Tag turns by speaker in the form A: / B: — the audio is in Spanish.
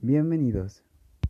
A: Bienvenidos.